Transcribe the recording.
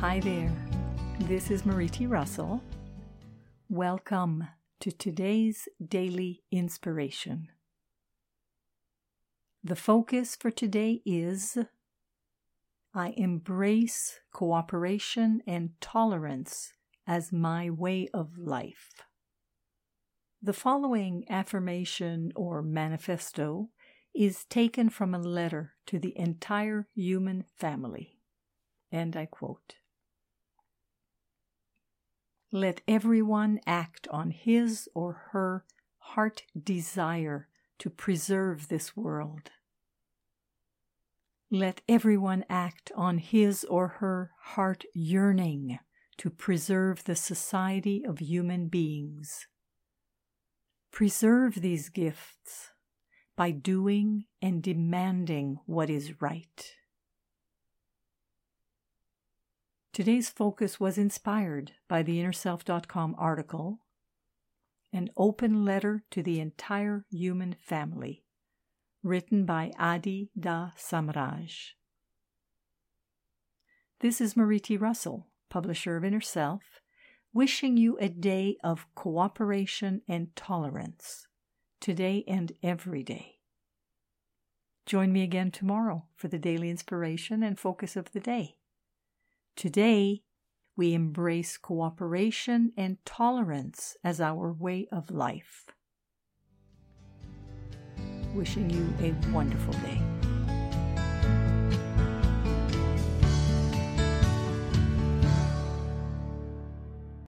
Hi there. This is Marie T. Russell. Welcome to today's daily inspiration. The focus for today is I embrace cooperation and tolerance as my way of life. The following affirmation or manifesto is taken from a letter to the entire human family. And I quote Let everyone act on his or her heart desire to preserve this world. Let everyone act on his or her heart yearning to preserve the society of human beings. Preserve these gifts by doing and demanding what is right. Today's focus was inspired by the InnerSelf.com article, An Open Letter to the Entire Human Family, written by Adi Da Samraj. This is Marie T. Russell, publisher of Inner Self, wishing you a day of cooperation and tolerance, today and every day. Join me again tomorrow for the daily inspiration and focus of the day. Today, we embrace cooperation and tolerance as our way of life. Wishing you a wonderful day.